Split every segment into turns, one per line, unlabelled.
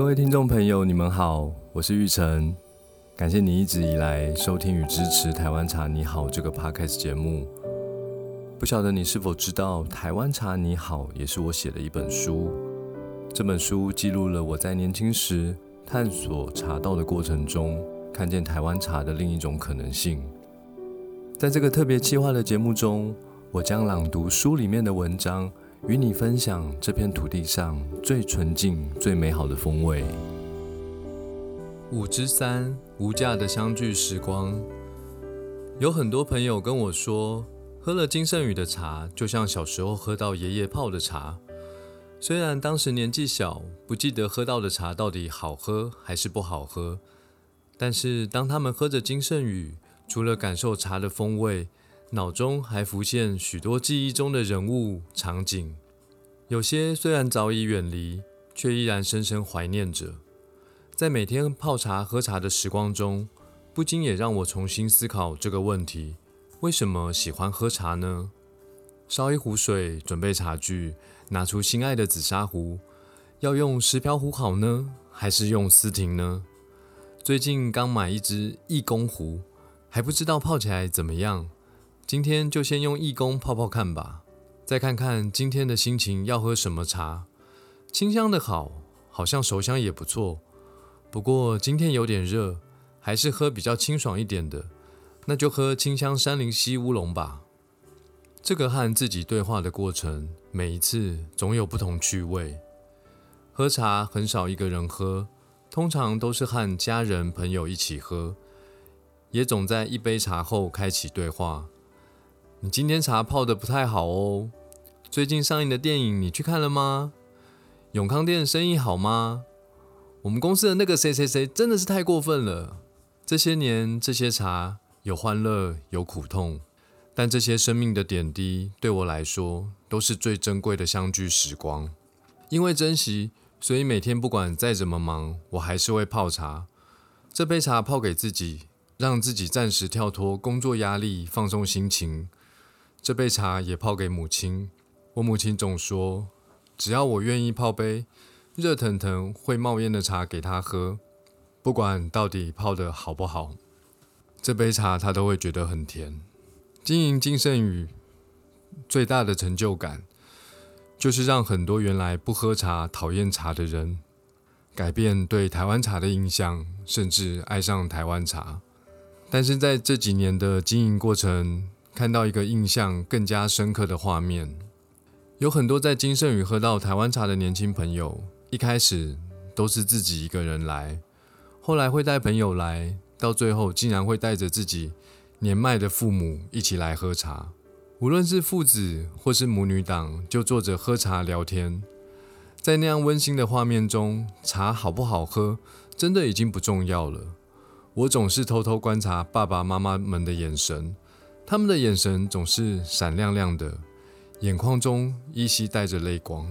各位听众朋友，你们好，我是玉成，感谢你一直以来收听与支持《台湾茶你好》这个 podcast 节目。不晓得你是否知道，《台湾茶你好》也是我写的一本书。这本书记录了我在年轻时探索茶道的过程中，看见台湾茶的另一种可能性。在这个特别企划的节目中，我将朗读书里面的文章。与你分享这片土地上最纯净、最美好的风味。五之三，无价的相聚时光。有很多朋友跟我说，喝了金圣宇的茶，就像小时候喝到爷爷泡的茶。虽然当时年纪小，不记得喝到的茶到底好喝还是不好喝，但是当他们喝着金圣宇，除了感受茶的风味，脑中还浮现许多记忆中的人物场景，有些虽然早已远离，却依然深深怀念着。在每天泡茶喝茶的时光中，不禁也让我重新思考这个问题：为什么喜欢喝茶呢？烧一壶水，准备茶具，拿出心爱的紫砂壶，要用石瓢壶好呢，还是用丝婷呢？最近刚买一只义工壶，还不知道泡起来怎么样。今天就先用义工泡泡看吧，再看看今天的心情要喝什么茶。清香的好，好像熟香也不错。不过今天有点热，还是喝比较清爽一点的，那就喝清香山林溪乌龙吧。这个和自己对话的过程，每一次总有不同趣味。喝茶很少一个人喝，通常都是和家人朋友一起喝，也总在一杯茶后开启对话。你今天茶泡的不太好哦。最近上映的电影你去看了吗？永康店生意好吗？我们公司的那个谁谁谁真的是太过分了。这些年这些茶有欢乐有苦痛，但这些生命的点滴对我来说都是最珍贵的相聚时光。因为珍惜，所以每天不管再怎么忙，我还是会泡茶。这杯茶泡给自己，让自己暂时跳脱工作压力，放松心情。这杯茶也泡给母亲。我母亲总说，只要我愿意泡杯热腾腾、会冒烟的茶给她喝，不管到底泡的好不好，这杯茶她都会觉得很甜。经营金圣宇最大的成就感，就是让很多原来不喝茶、讨厌茶的人，改变对台湾茶的印象，甚至爱上台湾茶。但是在这几年的经营过程，看到一个印象更加深刻的画面，有很多在金圣宇喝到台湾茶的年轻朋友，一开始都是自己一个人来，后来会带朋友来，到最后竟然会带着自己年迈的父母一起来喝茶。无论是父子或是母女档，就坐着喝茶聊天。在那样温馨的画面中，茶好不好喝，真的已经不重要了。我总是偷偷观察爸爸妈妈们的眼神。他们的眼神总是闪亮亮的，眼眶中依稀带着泪光。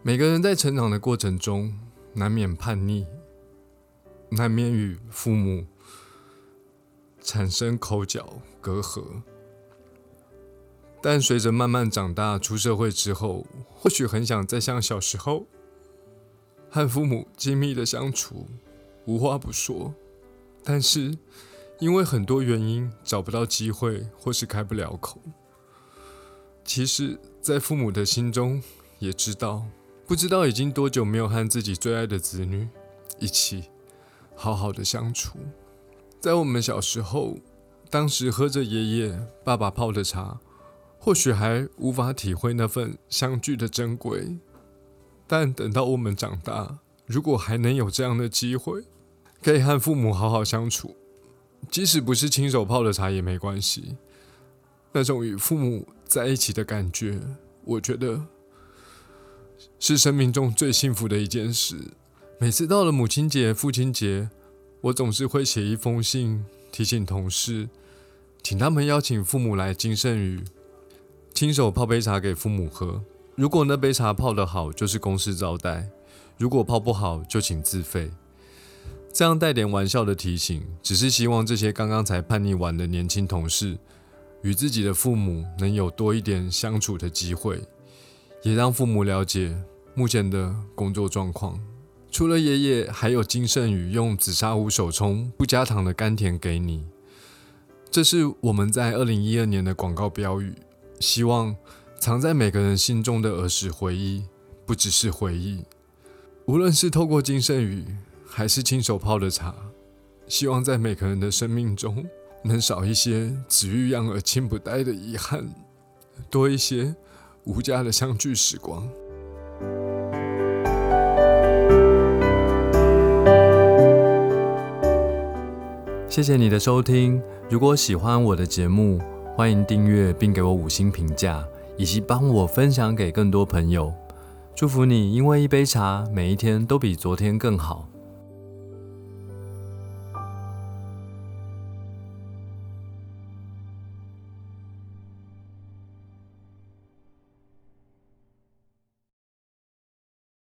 每个人在成长的过程中，难免叛逆，难免与父母产生口角隔阂。但随着慢慢长大，出社会之后，或许很想再像小时候，和父母亲密的相处，无话不说。但是。因为很多原因找不到机会，或是开不了口。其实，在父母的心中也知道，不知道已经多久没有和自己最爱的子女一起好好的相处。在我们小时候，当时喝着爷爷、爸爸泡的茶，或许还无法体会那份相聚的珍贵。但等到我们长大，如果还能有这样的机会，可以和父母好好相处。即使不是亲手泡的茶也没关系，那种与父母在一起的感觉，我觉得是生命中最幸福的一件事。每次到了母亲节、父亲节，我总是会写一封信提醒同事，请他们邀请父母来金圣宇，亲手泡杯茶给父母喝。如果那杯茶泡得好，就是公司招待；如果泡不好，就请自费。这样带点玩笑的提醒，只是希望这些刚刚才叛逆完的年轻同事，与自己的父母能有多一点相处的机会，也让父母了解目前的工作状况，除了爷爷，还有金圣宇用紫砂壶手冲不加糖的甘甜给你。这是我们在二零一二年的广告标语，希望藏在每个人心中的儿时回忆，不只是回忆。无论是透过金圣宇，还是亲手泡的茶，希望在每个人的生命中，能少一些子欲养而亲不待的遗憾，多一些无价的相聚时光。谢谢你的收听。如果喜欢我的节目，欢迎订阅并给我五星评价，以及帮我分享给更多朋友。祝福你，因为一杯茶，每一天都比昨天更好。